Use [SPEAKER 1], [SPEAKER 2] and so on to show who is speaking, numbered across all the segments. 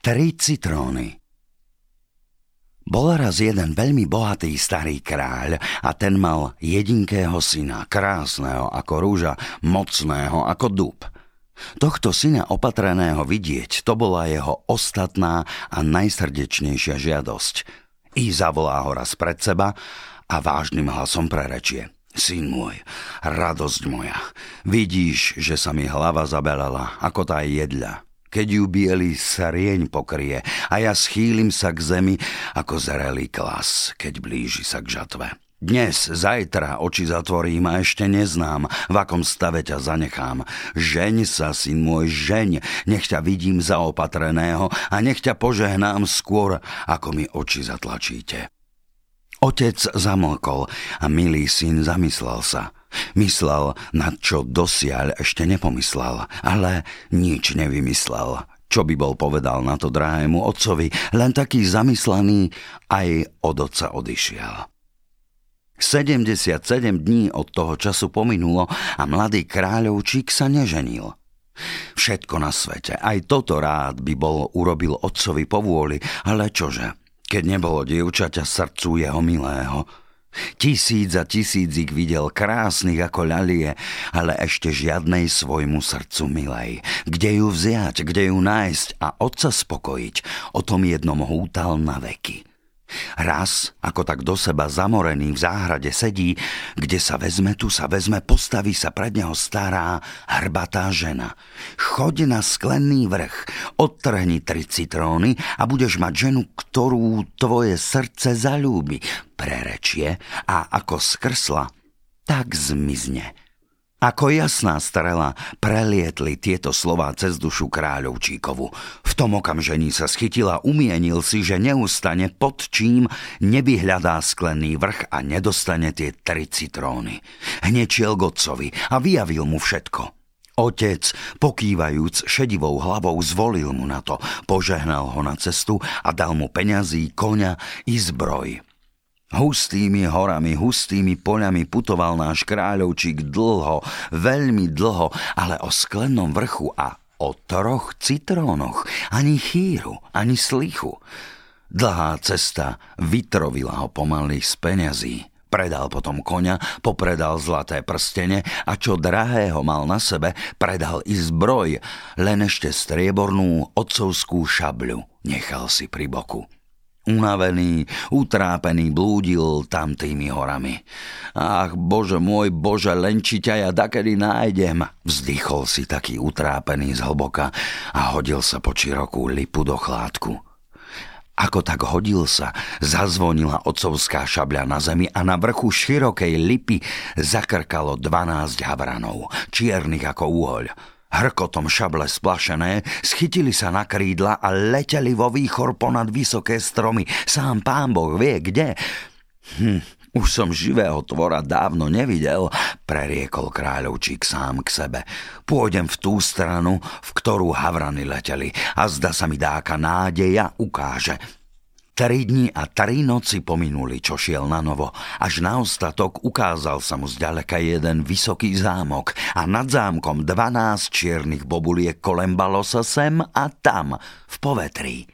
[SPEAKER 1] Tri citróny. Bol raz jeden veľmi bohatý starý kráľ a ten mal jedinkého syna, krásneho ako rúža, mocného ako dub. Tohto syna opatreného vidieť, to bola jeho ostatná a najsrdečnejšia žiadosť. I zavolá ho raz pred seba a vážnym hlasom prerečie. Syn môj, radosť moja, vidíš, že sa mi hlava zabelela, ako tá jedľa keď ju bielý sarieň pokrie a ja schýlim sa k zemi ako zrelý klas, keď blíži sa k žatve. Dnes, zajtra oči zatvorím a ešte neznám, v akom stave ťa zanechám. Žeň sa, syn môj, žeň, nech ťa vidím zaopatreného a nech ťa požehnám skôr, ako mi oči zatlačíte. Otec zamlkol a milý syn zamyslel sa – Myslel, nad čo dosiaľ ešte nepomyslel, ale nič nevymyslel. Čo by bol povedal na to drahému otcovi, len taký zamyslený aj od otca odišiel. 77 dní od toho času pominulo a mladý kráľovčík sa neženil. Všetko na svete, aj toto rád by bol urobil otcovi povôli, ale čože, keď nebolo dievčaťa srdcu jeho milého – Tisíc a tisíc ich videl krásnych ako ľalie, ale ešte žiadnej svojmu srdcu milej. Kde ju vziať, kde ju nájsť a otca spokojiť, o tom jednom hútal na veky. Raz, ako tak do seba zamorený v záhrade sedí, kde sa vezme, tu sa vezme, postaví sa pred neho stará, hrbatá žena. Choď na sklený vrch, odtrhni tri citróny a budeš mať ženu, ktorú tvoje srdce zalúbi. Prerečie a ako skrsla, tak zmizne. Ako jasná strela prelietli tieto slová cez dušu kráľovčíkovu. V tom okamžení sa schytila, umienil si, že neustane pod čím nevyhľadá sklený vrch a nedostane tie tri citróny. Hnečiel Godcovi a vyjavil mu všetko. Otec, pokývajúc šedivou hlavou, zvolil mu na to, požehnal ho na cestu a dal mu peňazí, koňa i zbroj. Hustými horami, hustými poľami putoval náš kráľovčík dlho, veľmi dlho, ale o sklennom vrchu a o troch citrónoch ani chýru, ani slichu. Dlhá cesta vytrovila ho pomaly z peňazí. Predal potom konia, popredal zlaté prstene a čo drahého mal na sebe, predal i zbroj, len ešte striebornú otcovskú šabľu nechal si pri boku. Unavený, utrápený blúdil tam tými horami. Ach, bože môj, bože, len či ťa ja dakedy nájdem. Vzdychol si taký utrápený z hlboka a hodil sa po čirokú lipu do chládku. Ako tak hodil sa, zazvonila otcovská šabľa na zemi a na vrchu širokej lipy zakrkalo 12 havranov, čiernych ako úhoľ. Hrkotom šable splašené, schytili sa na krídla a leteli vo výchor ponad vysoké stromy. Sám pán Boh vie kde. Hm, už som živého tvora dávno nevidel, preriekol kráľovčík sám k sebe. Pôjdem v tú stranu, v ktorú havrany leteli a zda sa mi dáka nádeja ukáže. Tri dni a tri noci pominuli, čo šiel na novo. Až na ostatok ukázal sa mu zďaleka jeden vysoký zámok a nad zámkom dvanásť čiernych bobuliek kolembalo sa sem a tam, v povetrí.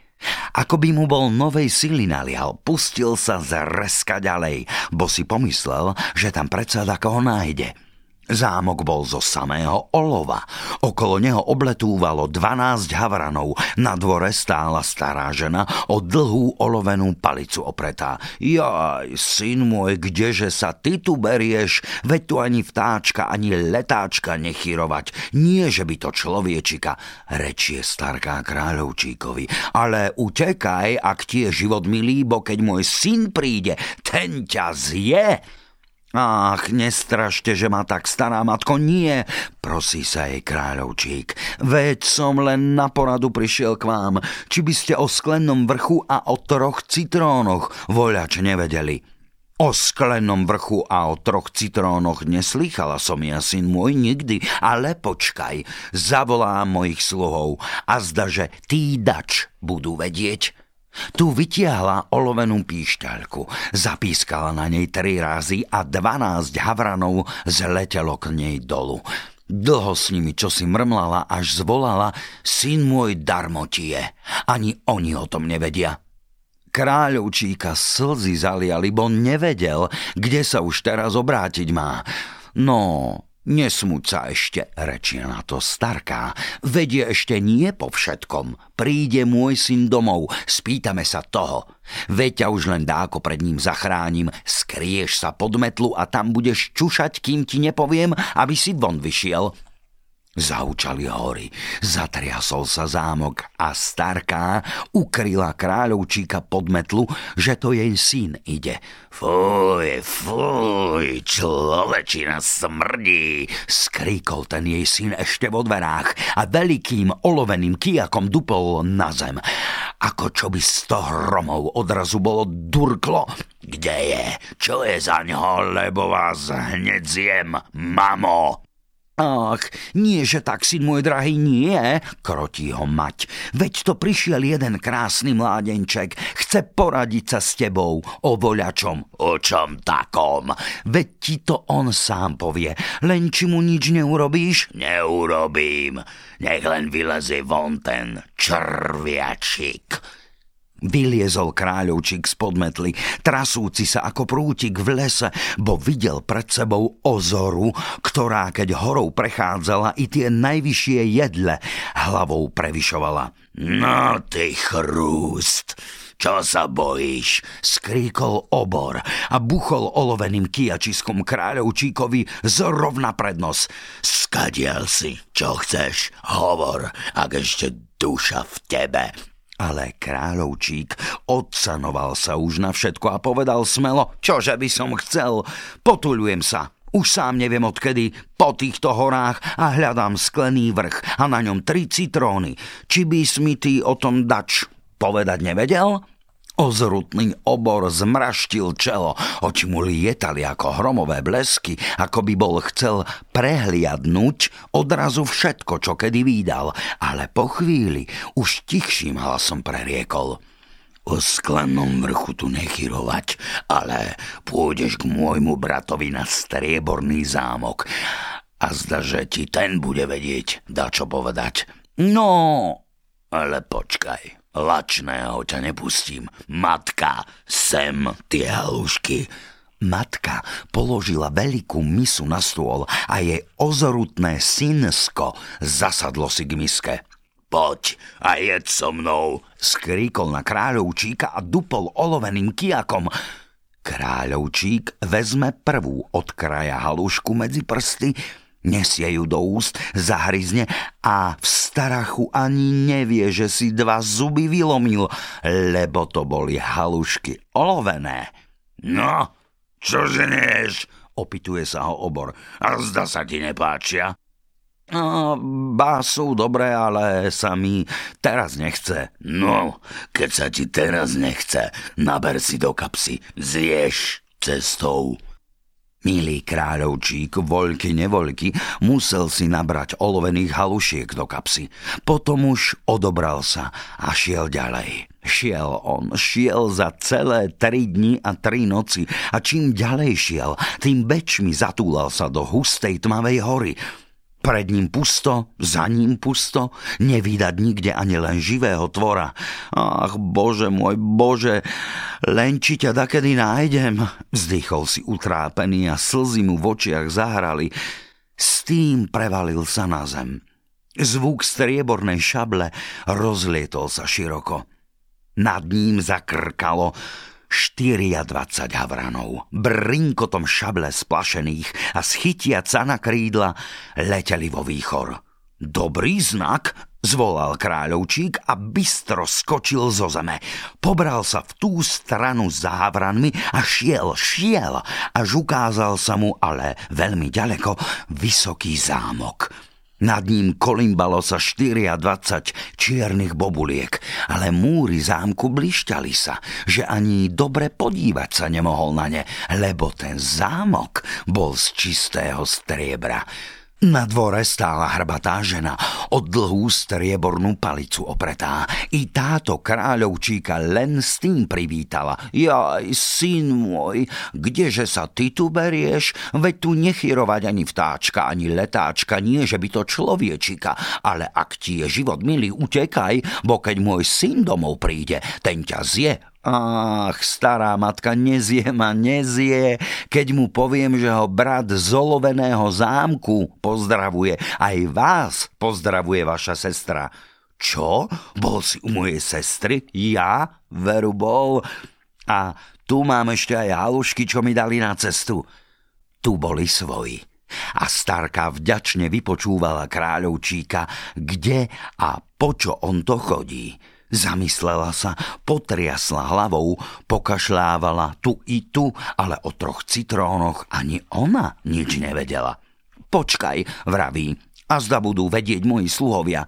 [SPEAKER 1] Ako by mu bol novej sily nalial, pustil sa z reska ďalej, bo si pomyslel, že tam predsa ho nájde – Zámok bol zo samého olova. Okolo neho obletúvalo 12 havranov. Na dvore stála stará žena o dlhú olovenú palicu opretá. Jaj, syn môj, kdeže sa ty tu berieš? Veď tu ani vtáčka, ani letáčka nechyrovať. Nie, že by to človečika, rečie starká kráľovčíkovi. Ale utekaj, ak ti je život milý, bo keď môj syn príde, ten ťa zje. Ach, nestrašte, že ma tak stará matko, nie, prosí sa jej kráľovčík. Veď som len na poradu prišiel k vám, či by ste o sklennom vrchu a o troch citrónoch voľač nevedeli. O sklenom vrchu a o troch citrónoch neslýchala som ja, syn môj, nikdy, ale počkaj, zavolám mojich sluhov a zda, že tí dač budú vedieť. Tu vytiahla olovenú píšťaľku, zapískala na nej tri razy a dvanásť havranov zletelo k nej dolu. Dlho s nimi čo si mrmlala, až zvolala, syn môj darmo ti je. Ani oni o tom nevedia. Kráľovčíka slzy zaliali, bo nevedel, kde sa už teraz obrátiť má. No, Nesmuť sa ešte, rečie na to starká. Vedie ešte nie po všetkom. Príde môj syn domov, spýtame sa toho. Veď ťa už len dáko pred ním zachránim, skrieš sa pod metlu a tam budeš čušať, kým ti nepoviem, aby si von vyšiel. Zaučali hory, zatriasol sa zámok a starká ukryla kráľovčíka pod metlu, že to jej syn ide. Fuj, fuj, človečina smrdí, skríkol ten jej syn ešte vo dverách a veľkým oloveným kijakom dupol na zem. Ako čo by sto hromov odrazu bolo durklo. Kde je? Čo je za ňo, lebo vás hneď zjem, mamo? Ach, nie, že tak, syn môj drahý, nie, krotí ho mať. Veď to prišiel jeden krásny mládenček, chce poradiť sa s tebou o voľačom. O čom takom? Veď ti to on sám povie, len či mu nič neurobíš? Neurobím, nech len vylezie von ten červiačik. Vyliezol kráľovčík z podmetly, trasúci sa ako prútik v lese, bo videl pred sebou ozoru, ktorá keď horou prechádzala i tie najvyššie jedle hlavou prevyšovala. No ty chrúst! Čo sa bojíš? skríkol obor a buchol oloveným kiačiskom kráľovčíkovi zrovna pred nos. Skadiel si, čo chceš, hovor, ak ešte duša v tebe ale kráľovčík odsanoval sa už na všetko a povedal smelo, čože by som chcel, potuľujem sa, už sám neviem odkedy, po týchto horách a hľadám sklený vrch a na ňom tri citróny. Či by si mi ty o tom dač povedať nevedel? Ozrutný obor zmraštil čelo, oči mu lietali ako hromové blesky, ako by bol chcel prehliadnúť odrazu všetko, čo kedy výdal, ale po chvíli už tichším hlasom preriekol. O sklenom vrchu tu nechyrovať, ale pôjdeš k môjmu bratovi na strieborný zámok a zda, že ti ten bude vedieť, dá čo povedať. No, ale počkaj. Lačného ťa nepustím. Matka, sem tie halušky. Matka položila veľkú misu na stôl a jej ozorutné synsko zasadlo si k miske. Poď a jed so mnou, skríkol na kráľovčíka a dupol oloveným kijakom. Kráľovčík vezme prvú od kraja halušku medzi prsty, nesie ju do úst, zahryzne a v starachu ani nevie, že si dva zuby vylomil, lebo to boli halušky olovené. No, čože nieš? Opituje sa ho obor. A zda sa ti nepáčia? No, bá sú dobré, ale sa mi teraz nechce. No, keď sa ti teraz nechce, naber si do kapsy, zješ cestou. Milý kráľovčík, voľky nevoľky, musel si nabrať olovených halušiek do kapsy. Potom už odobral sa a šiel ďalej. Šiel on, šiel za celé tri dni a tri noci a čím ďalej šiel, tým bečmi zatúlal sa do hustej tmavej hory. Pred ním pusto, za ním pusto, nevydať nikde ani len živého tvora. Ach, bože môj, bože, len či ťa dakedy nájdem, vzdychol si utrápený a slzy mu v očiach zahrali. S tým prevalil sa na zem. Zvuk striebornej šable rozlietol sa široko. Nad ním zakrkalo 24 havranov, brinkotom šable splašených a schytiaca na krídla leteli vo výchor. Dobrý znak, zvolal kráľovčík a bystro skočil zo zeme. Pobral sa v tú stranu za havranmi a šiel, šiel, až ukázal sa mu, ale veľmi ďaleko, vysoký zámok. Nad ním kolimbalo sa 24 čiernych bobuliek, ale múry zámku blišťali sa, že ani dobre podívať sa nemohol na ne, lebo ten zámok bol z čistého striebra. Na dvore stála hrbatá žena, od dlhú striebornú palicu opretá. I táto kráľovčíka len s tým privítala. Jaj, syn môj, kdeže sa ty tu berieš? Veď tu nechyrovať ani vtáčka, ani letáčka, nie že by to človečika. Ale ak ti je život milý, utekaj, bo keď môj syn domov príde, ten ťa zje Ach, stará matka nezie ma, nezie, keď mu poviem, že ho brat z oloveného zámku pozdravuje. Aj vás pozdravuje vaša sestra. Čo? Bol si u mojej sestry? Ja? Veru bol. A tu mám ešte aj halušky, čo mi dali na cestu. Tu boli svoji. A starka vďačne vypočúvala kráľovčíka, kde a po čo on to chodí. Zamyslela sa, potriasla hlavou, pokašľávala tu i tu, ale o troch citrónoch ani ona nič nevedela. Počkaj, vraví, a zda budú vedieť moji sluhovia.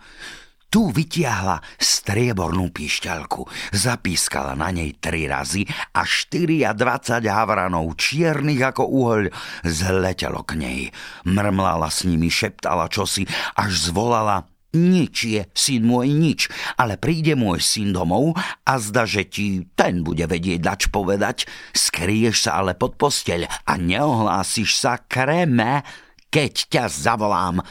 [SPEAKER 1] Tu vytiahla striebornú píšťalku, zapískala na nej tri razy a 24 havranov čiernych ako uhoľ zletelo k nej. Mrmlala s nimi, šeptala čosi, až zvolala – nič je, syn môj, nič, ale príde môj syn domov a zda, že ti ten bude vedieť dač povedať, skrieš sa ale pod posteľ a neohlásiš sa kreme, keď ťa zavolám.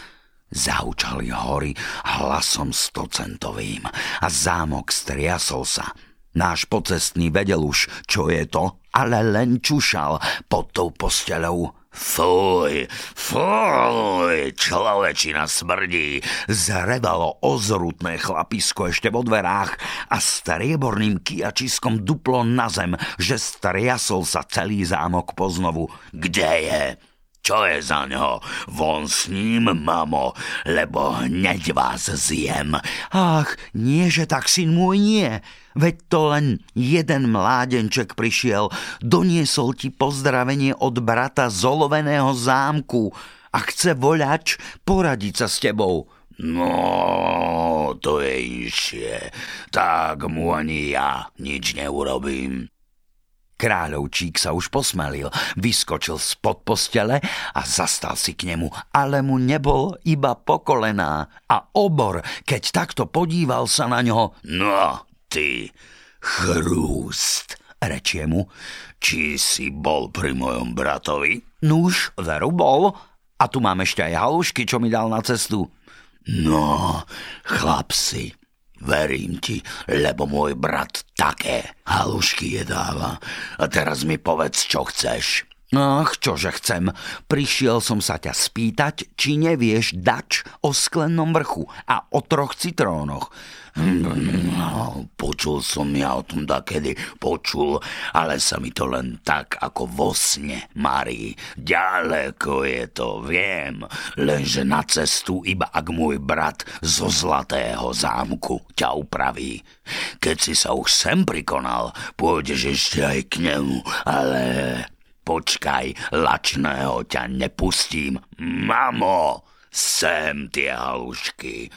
[SPEAKER 1] Zaučali hory hlasom stocentovým a zámok striasol sa. Náš pocestný vedel už, čo je to, ale len čušal pod tou posteľou. Fuj, fuj, človečina smrdí. Zarebalo ozrutné chlapisko ešte vo dverách a strieborným kiačiskom duplo na zem, že striasol sa celý zámok poznovu. Kde je? Čo je za ňo? Von s ním, mamo, lebo hneď vás zjem.
[SPEAKER 2] Ach, nie, že tak, syn môj, nie. Veď to len jeden mládenček prišiel, doniesol ti pozdravenie od brata z oloveného zámku a chce voľač poradiť sa s tebou.
[SPEAKER 1] No, to je inšie. Tak mu ani ja nič neurobím. Kráľovčík sa už posmelil, vyskočil spod postele a zastal si k nemu, ale mu nebol iba pokolená a obor, keď takto podíval sa na ňo. No, ty, chrúst, rečie mu, či si bol pri mojom bratovi?
[SPEAKER 2] Nuž, veru bol. A tu mám ešte aj halušky, čo mi dal na cestu.
[SPEAKER 1] No, chlap si, Verím ti, lebo môj brat také halušky jedáva. A teraz mi povedz, čo chceš.
[SPEAKER 2] Ach, čože chcem. Prišiel som sa ťa spýtať, či nevieš dač o sklennom vrchu a o troch citrónoch.
[SPEAKER 1] No, počul som ja o tom takedy, počul, ale sa mi to len tak ako vo sne marí. Ďaleko je to, viem, lenže na cestu iba ak môj brat zo Zlatého zámku ťa upraví. Keď si sa už sem prikonal, pôjdeš ešte aj k nemu, ale počkaj, lačného ťa nepustím. Mamo, sem tie halušky,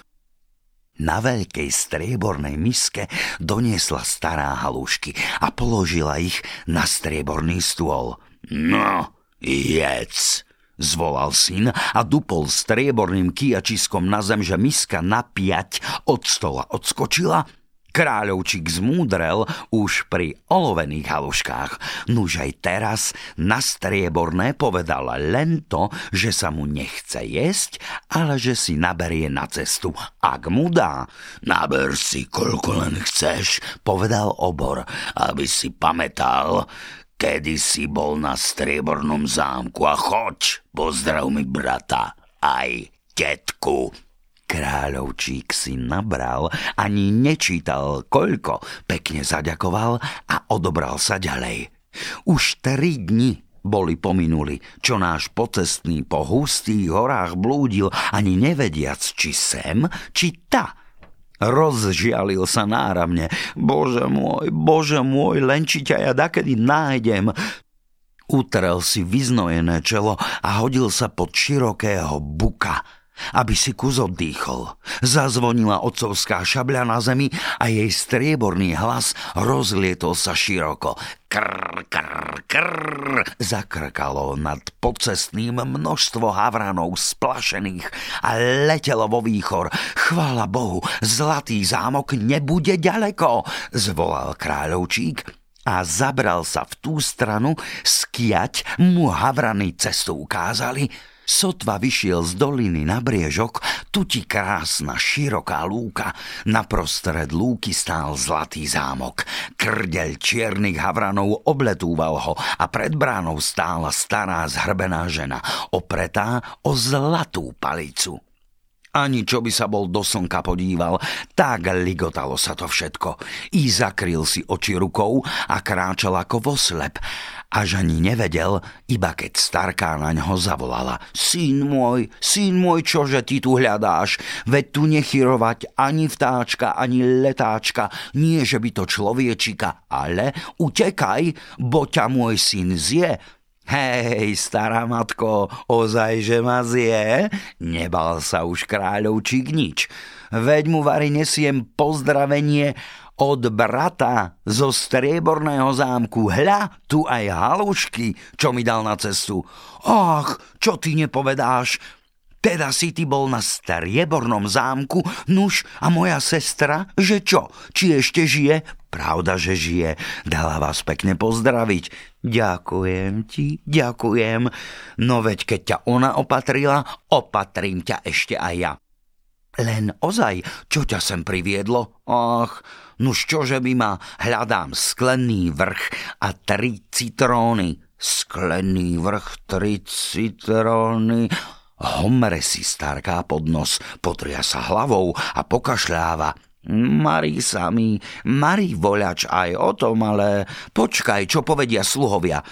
[SPEAKER 2] na veľkej striebornej miske doniesla stará halušky a položila ich na strieborný stôl.
[SPEAKER 1] No, jedz,
[SPEAKER 2] zvolal syn a dupol strieborným kiačiskom na zem, že miska na piať od stola odskočila Kráľovčík zmúdrel už pri olovených haluškách. Nuž aj teraz na strieborné povedala len to, že sa mu nechce jesť, ale že si naberie na cestu. Ak mu dá,
[SPEAKER 1] naber si koľko len chceš, povedal obor, aby si pamätal, kedy si bol na striebornom zámku a choď, pozdrav mi brata, aj tetku.
[SPEAKER 2] Kráľovčík si nabral, ani nečítal koľko, pekne zaďakoval a odobral sa ďalej. Už tri dni boli pominuli, čo náš pocestný po hustých horách blúdil, ani nevediac, či sem, či ta. Rozžialil sa náramne. Bože môj, bože môj, len či ťa ja dakedy nájdem. Utrel si vyznojené čelo a hodil sa pod širokého buka – aby si kus oddychol. Zazvonila otcovská šabľa na zemi a jej strieborný hlas rozlietol sa široko. Krr, krr, krr, zakrkalo nad pocestným množstvo havranov splašených a letelo vo výchor. Chvála Bohu, zlatý zámok nebude ďaleko, zvolal kráľovčík a zabral sa v tú stranu, skiať mu havrany cestu ukázali, Sotva vyšiel z doliny na briežok, tu ti krásna, široká lúka. Naprostred lúky stál zlatý zámok. Krdeľ čiernych havranov obletúval ho a pred bránou stála stará zhrbená žena, opretá o zlatú palicu. Ani čo by sa bol do slnka podíval, tak ligotalo sa to všetko. I zakryl si oči rukou a kráčal ako voslep. Až ani nevedel, iba keď starká na ňo zavolala. Syn môj, syn môj, čože ty tu hľadáš? Veď tu nechyrovať ani vtáčka, ani letáčka. Nie, že by to človečika, ale utekaj, bo ťa môj syn zje. Hej, stará matko, ozaj, že ma zje? Nebal sa už kráľovčík nič. Veď mu vary nesiem pozdravenie od brata zo strieborného zámku. Hľa, tu aj halušky, čo mi dal na cestu. Ach, čo ty nepovedáš? Teda si ty bol na striebornom zámku, nuž a moja sestra, že čo? Či ešte žije? Pravda, že žije. Dala vás pekne pozdraviť. Ďakujem ti, ďakujem. No veď keď ťa ona opatrila, opatrím ťa ešte aj ja. Len ozaj, čo ťa sem priviedlo? Ach, nuž čože by ma, hľadám sklený vrch a tri citróny. Sklený vrch, tri citróny... Homre si starká pod nos, potria sa hlavou a pokašľáva. Marí sa mi, marí voľač aj o tom, ale počkaj, čo povedia sluhovia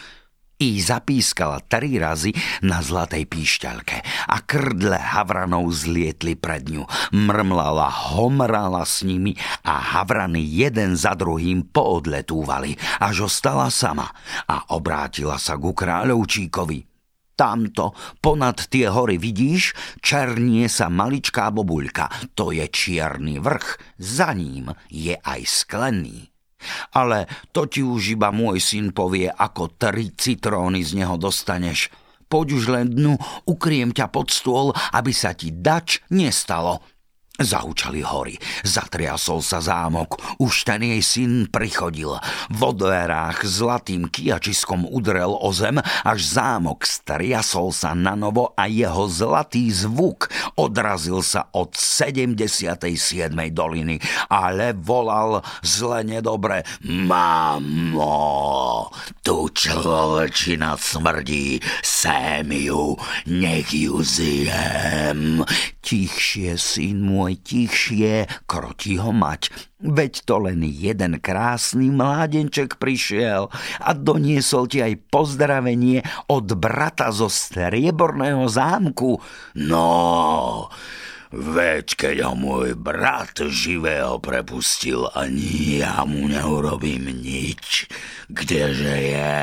[SPEAKER 2] i zapískala tri razy na zlatej píšťalke a krdle havranov zlietli pred ňu. Mrmlala, homrala s nimi a havrany jeden za druhým poodletúvali, až ostala sama a obrátila sa ku kráľovčíkovi. Tamto, ponad tie hory vidíš, černie sa maličká bobuľka, to je čierny vrch, za ním je aj sklený. Ale to ti už iba môj syn povie, ako tri citróny z neho dostaneš. Poď už len dnu, ukriem ťa pod stôl, aby sa ti dač nestalo. Zaučali hory, zatriasol sa zámok, už ten jej syn prichodil. V dverách zlatým kiačiskom udrel o zem, až zámok striasol sa na novo a jeho zlatý zvuk odrazil sa od 77. doliny, ale volal zle nedobre Mamo, tu človečina smrdí, sem ju, nech ju zjem. Tichšie, syn môj, tichšie, krotí ho mať. Veď to len jeden krásny mládenček prišiel a doniesol ti aj pozdravenie od brata zo strieborného zámku. No, veď keď ho môj brat živého prepustil, ani ja mu neurobím nič. Kdeže je?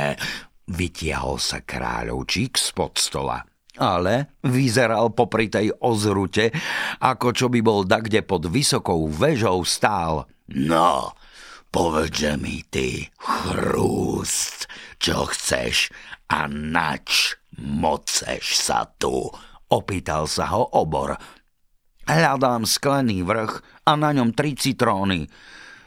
[SPEAKER 2] Vytiahol sa kráľovčík spod stola ale vyzeral popri tej ozrute, ako čo by bol dakde pod vysokou vežou stál. No, povedže mi ty, chrúst, čo chceš a nač moceš sa tu, opýtal sa ho obor. Hľadám sklený vrch a na ňom tri citróny.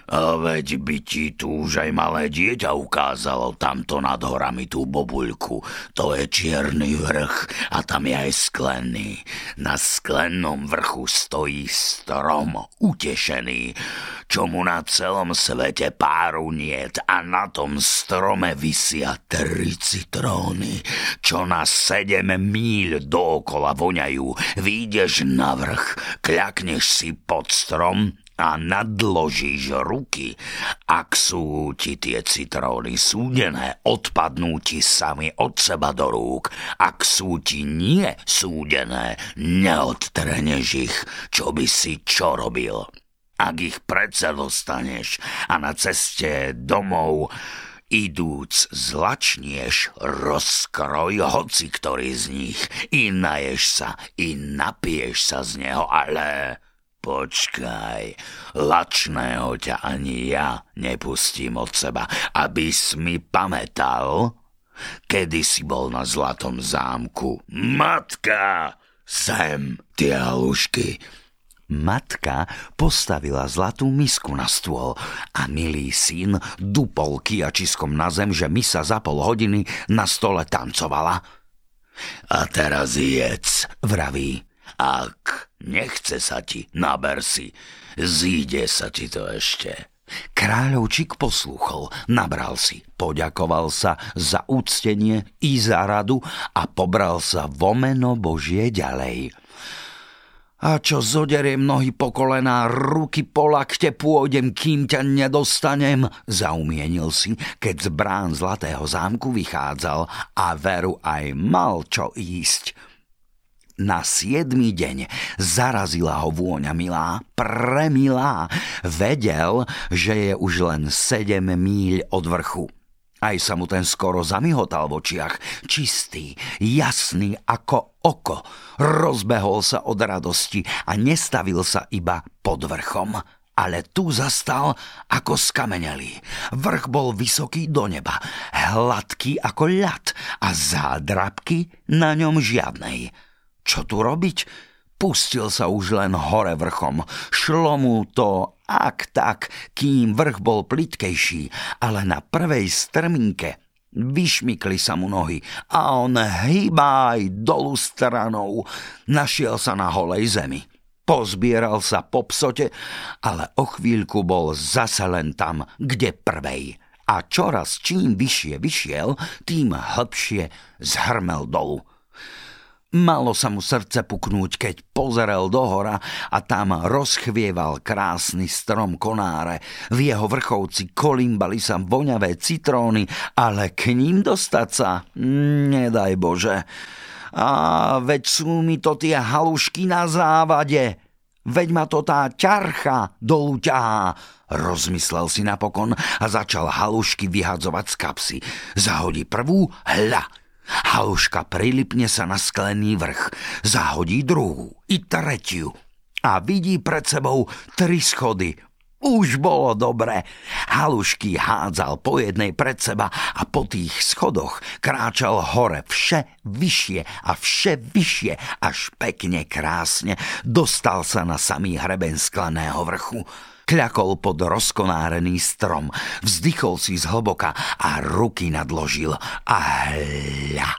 [SPEAKER 2] Veď by ti tu už aj malé dieťa ukázalo tamto nad horami tú bobuľku. To je čierny vrch a tam je aj sklený. Na sklennom vrchu stojí strom, utešený, čo mu na celom svete páru niet a na tom strome vysia tri citróny, čo na sedem míľ dookola voňajú. Výjdeš na vrch, kľakneš si pod strom a nadložíš ruky, ak sú ti tie citróny súdené, odpadnú ti sami od seba do rúk. Ak sú ti nie súdené, neodtreneš ich, čo by si čo robil. Ak ich predsa dostaneš a na ceste domov Idúc zlačnieš, rozkroj hoci ktorý z nich, i naješ sa, i napiješ sa z neho, ale počkaj, lačného ťa ani ja nepustím od seba, aby si mi pamätal, kedy si bol na zlatom zámku. Matka, sem, tie halušky,
[SPEAKER 1] Matka postavila zlatú misku na stôl a milý syn dupol kiačiskom na zem, že misa za pol hodiny na stole tancovala.
[SPEAKER 2] A teraz jedz, vraví. Ak nechce sa ti, naber si. Zíde sa ti to ešte.
[SPEAKER 1] Kráľovčík poslúchol, nabral si, poďakoval sa za úctenie i za radu a pobral sa vo meno Božie ďalej. A čo zoderiem nohy po kolená, ruky po lakte pôjdem, kým ťa nedostanem, zaumienil si, keď z brán Zlatého zámku vychádzal a veru aj mal čo ísť. Na siedmy deň zarazila ho vôňa milá, premilá. Vedel, že je už len sedem míľ od vrchu. Aj sa mu ten skoro zamihotal v očiach, čistý, jasný ako oko. Rozbehol sa od radosti a nestavil sa iba pod vrchom, ale tu zastal ako skamenelý. Vrch bol vysoký do neba, hladký ako ľad a zádrabky na ňom žiadnej. Čo tu robiť? Pustil sa už len hore vrchom. Šlo mu to ak tak, kým vrch bol plitkejší, ale na prvej strminke Vyšmykli sa mu nohy a on hýbaj dolu stranou. Našiel sa na holej zemi. Pozbieral sa po psote, ale o chvíľku bol zase len tam, kde prvej. A čoraz čím vyššie vyšiel, tým hlbšie zhrmel dolu. Malo sa mu srdce puknúť, keď pozerel dohora a tam rozchvieval krásny strom konáre. V jeho vrchovci kolimbali sa voňavé citróny, ale k ním dostať sa, nedaj Bože. A veď sú mi to tie halušky na závade. Veď ma to tá ťarcha dolu ťahá. Rozmyslel si napokon a začal halušky vyhadzovať z kapsy. Zahodí prvú, hľa, Haluška prilipne sa na sklený vrch, zahodí druhú i tretiu a vidí pred sebou tri schody. Už bolo dobre. Halušky hádzal po jednej pred seba a po tých schodoch kráčal hore vše vyššie a vše vyššie, až pekne krásne dostal sa na samý hreben skleného vrchu. Kľakol pod rozkonárený strom, vzdychol si zhlboka a ruky nadložil. A hľa!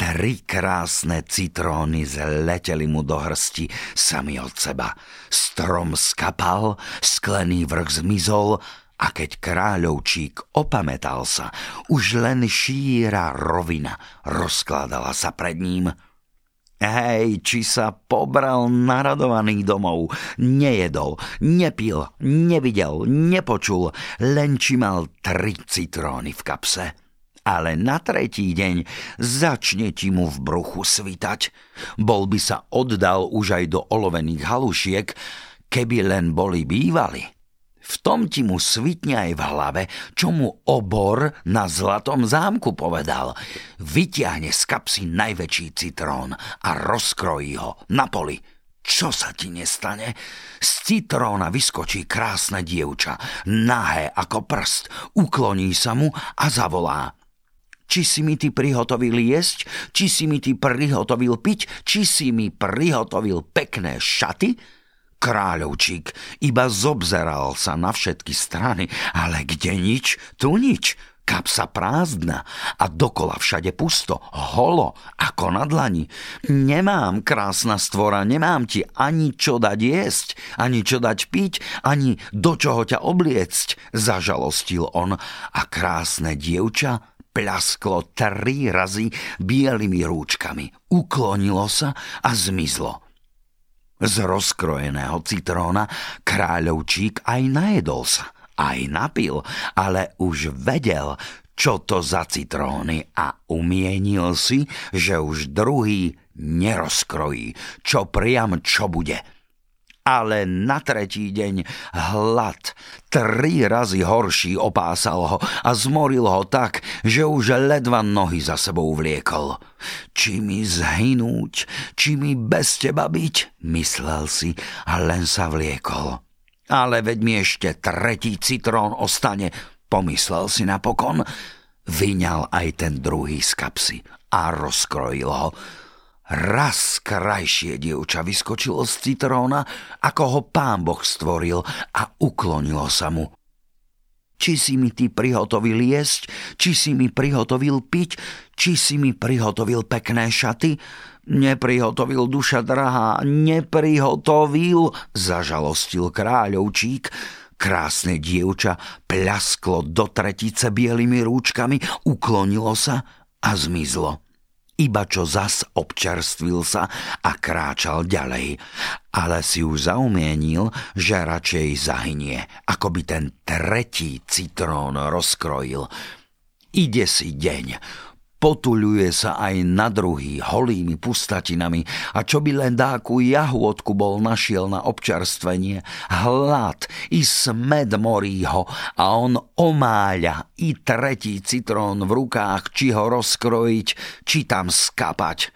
[SPEAKER 1] Tri krásne citróny zleteli mu do hrsti sami od seba. Strom skapal, sklený vrch zmizol a keď kráľovčík opametal sa, už len šíra rovina rozkladala sa pred ním – Hej, či sa pobral naradovaný domov, nejedol, nepil, nevidel, nepočul, len či mal tri citróny v kapse. Ale na tretí deň začne ti mu v bruchu svitať. Bol by sa oddal už aj do olovených halušiek, keby len boli bývali. V tom ti mu svitne aj v hlave, čo mu obor na zlatom zámku povedal. Vyťahne z kapsy najväčší citrón a rozkrojí ho na poli. Čo sa ti nestane? Z citróna vyskočí krásne dievča, nahé ako prst, ukloní sa mu a zavolá. Či si mi ty prihotovil jesť, či si mi ty prihotovil piť, či si mi prihotovil pekné šaty? Kráľovčík iba zobzeral sa na všetky strany, ale kde nič, tu nič. Kapsa prázdna a dokola všade pusto, holo, ako na dlani. Nemám, krásna stvora, nemám ti ani čo dať jesť, ani čo dať piť, ani do čoho ťa obliecť, zažalostil on a krásne dievča pľasklo tri razy bielými rúčkami, uklonilo sa a zmizlo. Z rozkrojeného citróna kráľovčík aj najedol sa, aj napil, ale už vedel, čo to za citróny a umienil si, že už druhý nerozkrojí, čo priam čo bude.
[SPEAKER 2] Ale na tretí deň hlad tri razy horší opásal ho a zmoril ho tak, že už ledva nohy za sebou vliekol. Či mi zhynúť, či mi bez teba byť, myslel si a len sa vliekol. Ale veď mi ešte tretí citrón ostane, pomyslel si napokon. Vyňal aj ten druhý z kapsy a rozkrojil ho Raz krajšie dievča vyskočilo z citróna, ako ho pán Boh stvoril a uklonilo sa mu. Či si mi ty prihotovil jesť, či si mi prihotovil piť, či si mi prihotovil pekné šaty? Neprihotovil duša drahá, neprihotovil, zažalostil kráľovčík. Krásne dievča pľasklo do tretice bielými rúčkami, uklonilo sa a zmizlo iba čo zas občerstvil sa a kráčal ďalej, ale si už zaumienil, že radšej zahynie, ako by ten tretí citrón rozkrojil. Ide si deň, Potuľuje sa aj na druhý holými pustatinami a čo by len dáku jahôdku bol našiel na občerstvenie, hlad i smed morí ho a on omáľa i tretí citrón v rukách, či ho rozkrojiť, či tam skapať.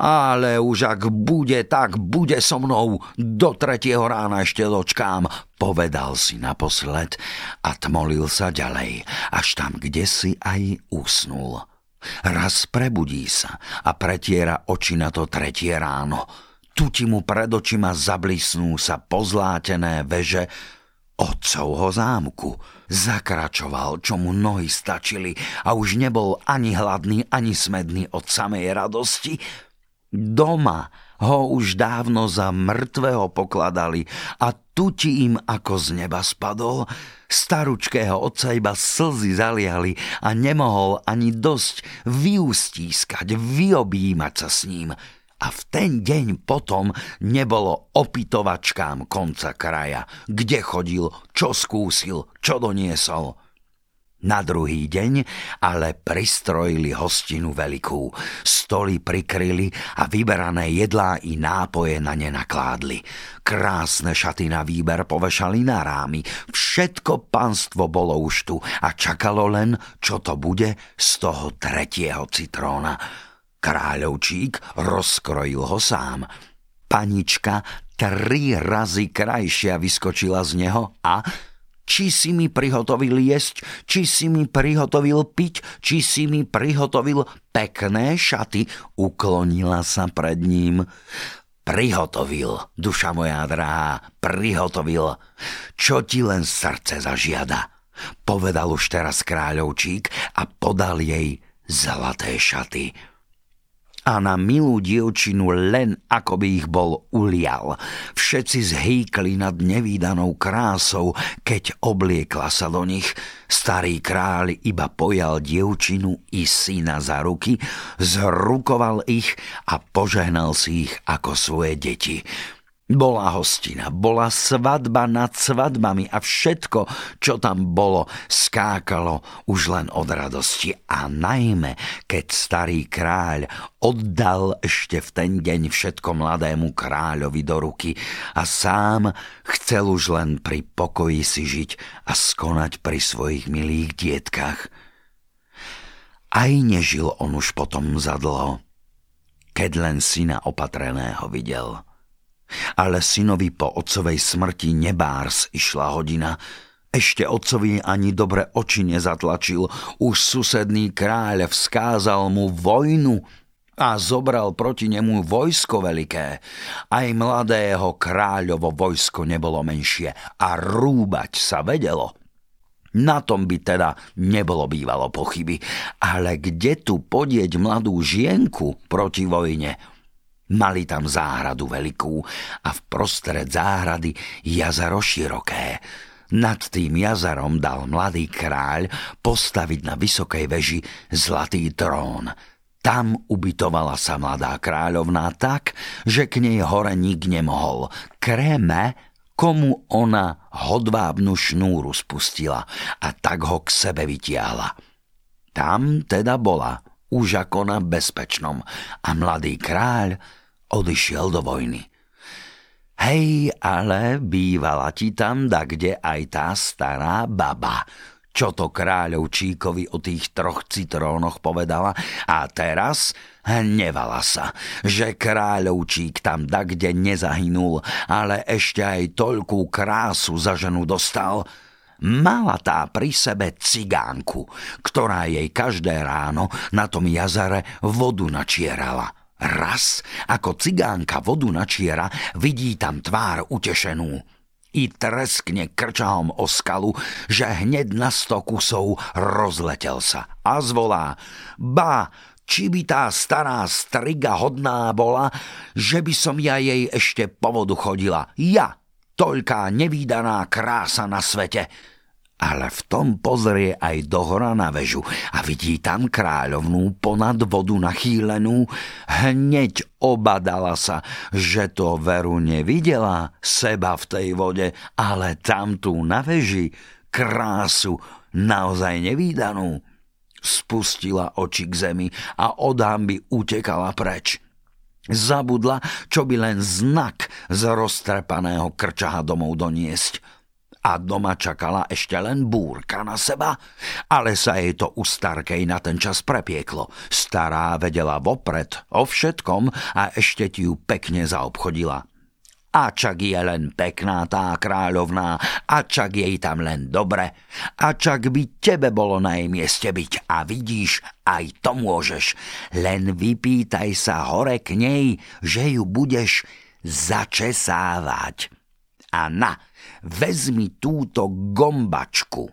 [SPEAKER 2] Ale už ak bude, tak bude so mnou. Do tretieho rána ešte dočkám, povedal si naposled a tmolil sa ďalej, až tam, kde si aj usnul. Raz prebudí sa a pretiera oči na to tretie ráno. Tu ti mu pred očima zablisnú sa pozlátené veže otcovho zámku. Zakračoval, čo mu nohy stačili a už nebol ani hladný, ani smedný od samej radosti. Doma ho už dávno za mŕtvého pokladali a tu ti im ako z neba spadol. Staručkého otca iba slzy zaliali a nemohol ani dosť vyustískať, vyobímať sa s ním. A v ten deň potom nebolo opitovačkám konca kraja, kde chodil, čo skúsil, čo doniesol. Na druhý deň ale pristrojili hostinu veľkú. Stoly prikryli a vyberané jedlá i nápoje na ne nakládli. Krásne šaty na výber povešali na rámy. Všetko panstvo bolo už tu a čakalo len, čo to bude z toho tretieho citróna. Kráľovčík rozkrojil ho sám. Panička tri razy krajšia vyskočila z neho a či si mi prihotovil jesť, či si mi prihotovil piť, či si mi prihotovil pekné šaty, uklonila sa pred ním. Prihotovil, duša moja drahá, prihotovil, čo ti len srdce zažiada. Povedal už teraz kráľovčík a podal jej zlaté šaty a na milú dievčinu len ako by ich bol ulial. Všetci zhýkli nad nevýdanou krásou, keď obliekla sa do nich. Starý kráľ iba pojal dievčinu i syna za ruky, zrukoval ich a požehnal si ich ako svoje deti. Bola hostina, bola svadba nad svadbami a všetko, čo tam bolo, skákalo už len od radosti. A najmä, keď starý kráľ oddal ešte v ten deň všetko mladému kráľovi do ruky a sám chcel už len pri pokoji si žiť a skonať pri svojich milých dietkach. Aj nežil on už potom zadlho, keď len syna opatreného videl – ale synovi po otcovej smrti nebárs išla hodina. Ešte otcovi ani dobre oči nezatlačil, už susedný kráľ vzkázal mu vojnu a zobral proti nemu vojsko veľké. Aj mladého kráľovo vojsko nebolo menšie a rúbať sa vedelo. Na tom by teda nebolo bývalo pochyby. Ale kde tu podieť mladú žienku proti vojne? Mali tam záhradu veľkú a v prostred záhrady jazero široké. Nad tým jazarom dal mladý kráľ postaviť na vysokej veži zlatý trón. Tam ubytovala sa mladá kráľovná tak, že k nej hore nik nemohol. Kréme, komu ona hodvábnu šnúru spustila a tak ho k sebe vytiahla. Tam teda bola už ako na bezpečnom a mladý kráľ odišiel do vojny. Hej, ale bývala ti tam da kde aj tá stará baba, čo to kráľovčíkovi o tých troch citrónoch povedala? A teraz hnevala sa, že kráľovčík tam da kde nezahynul, ale ešte aj toľkú krásu za ženu dostal – Mala tá pri sebe cigánku, ktorá jej každé ráno na tom jazere vodu načierala. Raz, ako cigánka vodu načiera, vidí tam tvár utešenú. I treskne krčahom o skalu, že hneď na sto kusov rozletel sa a zvolá Ba, či by tá stará striga hodná bola, že by som ja jej ešte po vodu chodila. Ja, toľká nevýdaná krása na svete ale v tom pozrie aj dohora na vežu a vidí tam kráľovnú ponad vodu nachýlenú. Hneď obadala sa, že to veru nevidela seba v tej vode, ale tam tu na veži krásu naozaj nevýdanú. Spustila oči k zemi a od hamby utekala preč. Zabudla, čo by len znak z roztrepaného krčaha domov doniesť a doma čakala ešte len búrka na seba, ale sa jej to u starkej na ten čas prepieklo. Stará vedela vopred o všetkom a ešte ti ju pekne zaobchodila. A čak je len pekná tá kráľovná, a čak jej tam len dobre, a čak by tebe bolo na jej mieste byť. A vidíš, aj to môžeš. Len vypýtaj sa hore k nej, že ju budeš začesávať. A na, vezmi túto gombačku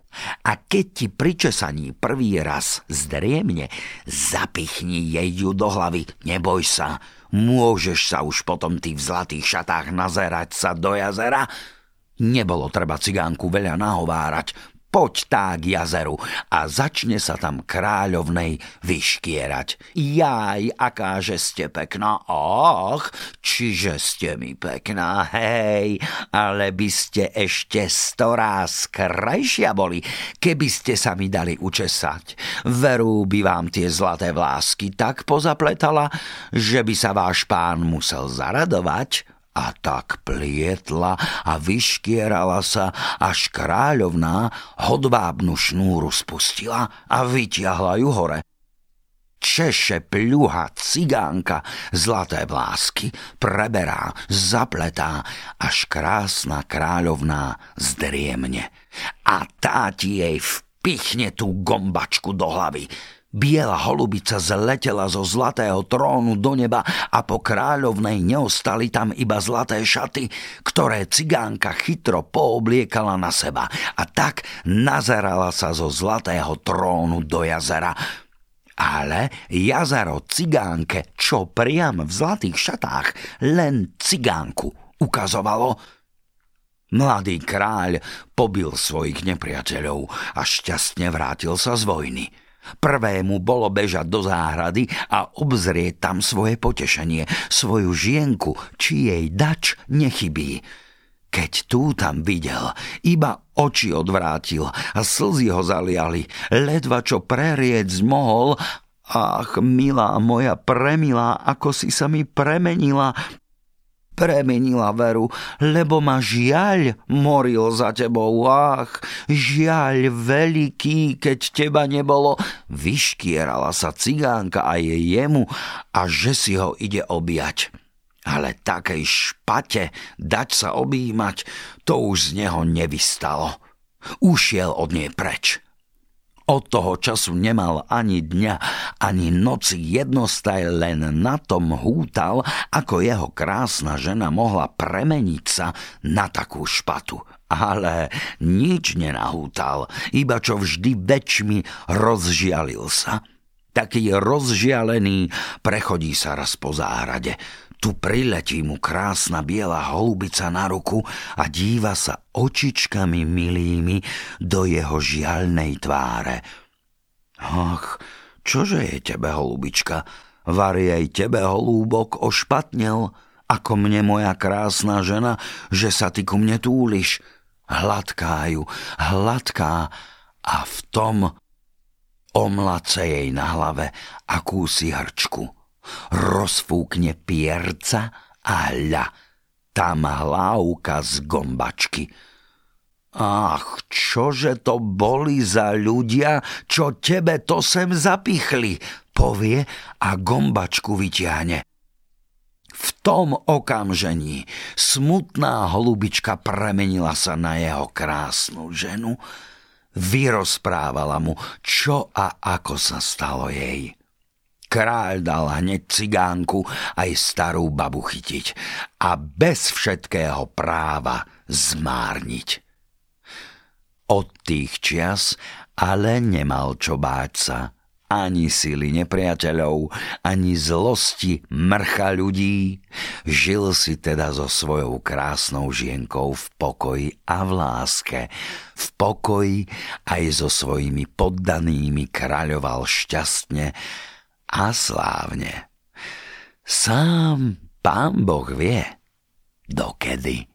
[SPEAKER 2] a keď ti pri česaní prvý raz zdriemne, zapichni jej ju do hlavy, neboj sa, môžeš sa už potom ty v zlatých šatách nazerať sa do jazera. Nebolo treba cigánku veľa nahovárať, poď tá k jazeru a začne sa tam kráľovnej vyškierať. Jaj, akáže ste pekná, och, čiže ste mi pekná, hej, ale by ste ešte storáz krajšia boli, keby ste sa mi dali učesať. Veru by vám tie zlaté vlásky tak pozapletala, že by sa váš pán musel zaradovať, a tak plietla a vyškierala sa, až kráľovná hodvábnu šnúru spustila a vytiahla ju hore. Češe pľuha cigánka, zlaté vlásky, preberá, zapletá, až krásna kráľovná zdriemne. A tá ti jej vpichne tú gombačku do hlavy Biela holubica zletela zo zlatého trónu do neba a po kráľovnej neostali tam iba zlaté šaty, ktoré cigánka chytro poobliekala na seba a tak nazerala sa zo zlatého trónu do jazera. Ale jazero cigánke, čo priam v zlatých šatách, len cigánku ukazovalo, Mladý kráľ pobil svojich nepriateľov a šťastne vrátil sa z vojny. Prvému bolo bežať do záhrady a obzrieť tam svoje potešenie, svoju žienku, či jej dač nechybí. Keď tú tam videl, iba oči odvrátil a slzy ho zaliali, ledva čo preriec mohol, Ach, milá moja, premilá, ako si sa mi premenila, premenila veru, lebo ma žiaľ moril za tebou. Ach, žiaľ veľký, keď teba nebolo. Vyškierala sa cigánka a je jemu a že si ho ide objať. Ale takej špate dať sa objímať, to už z neho nevystalo. Ušiel od nej preč. Od toho času nemal ani dňa, ani noci jednostaj, len na tom hútal, ako jeho krásna žena mohla premeniť sa na takú špatu. Ale nič nenahútal, iba čo vždy väčšmi rozžialil sa. Taký rozžialený prechodí sa raz po záhrade, tu priletí mu krásna biela holubica na ruku a díva sa očičkami milými do jeho žialnej tváre. Ach, čože je tebe, holubička? Vari aj tebe, holúbok, ošpatnel, ako mne moja krásna žena, že sa ty ku mne túliš. Hladká ju, hladká a v tom omlace jej na hlave akúsi hrčku rozfúkne pierca a hľa, tam hlávka z gombačky. Ach, čože to boli za ľudia, čo tebe to sem zapichli, povie a gombačku vyťahne. V tom okamžení smutná holubička premenila sa na jeho krásnu ženu, vyrozprávala mu, čo a ako sa stalo jej. Kráľ dal hneď cigánku aj starú babu chytiť a bez všetkého práva zmárniť. Od tých čias ale nemal čo báť sa ani sily nepriateľov, ani zlosti mrcha ľudí. Žil si teda so svojou krásnou žienkou v pokoji a v láske. V pokoji aj so svojimi poddanými kráľoval šťastne a slávne. Sám pán Boh vie, dokedy.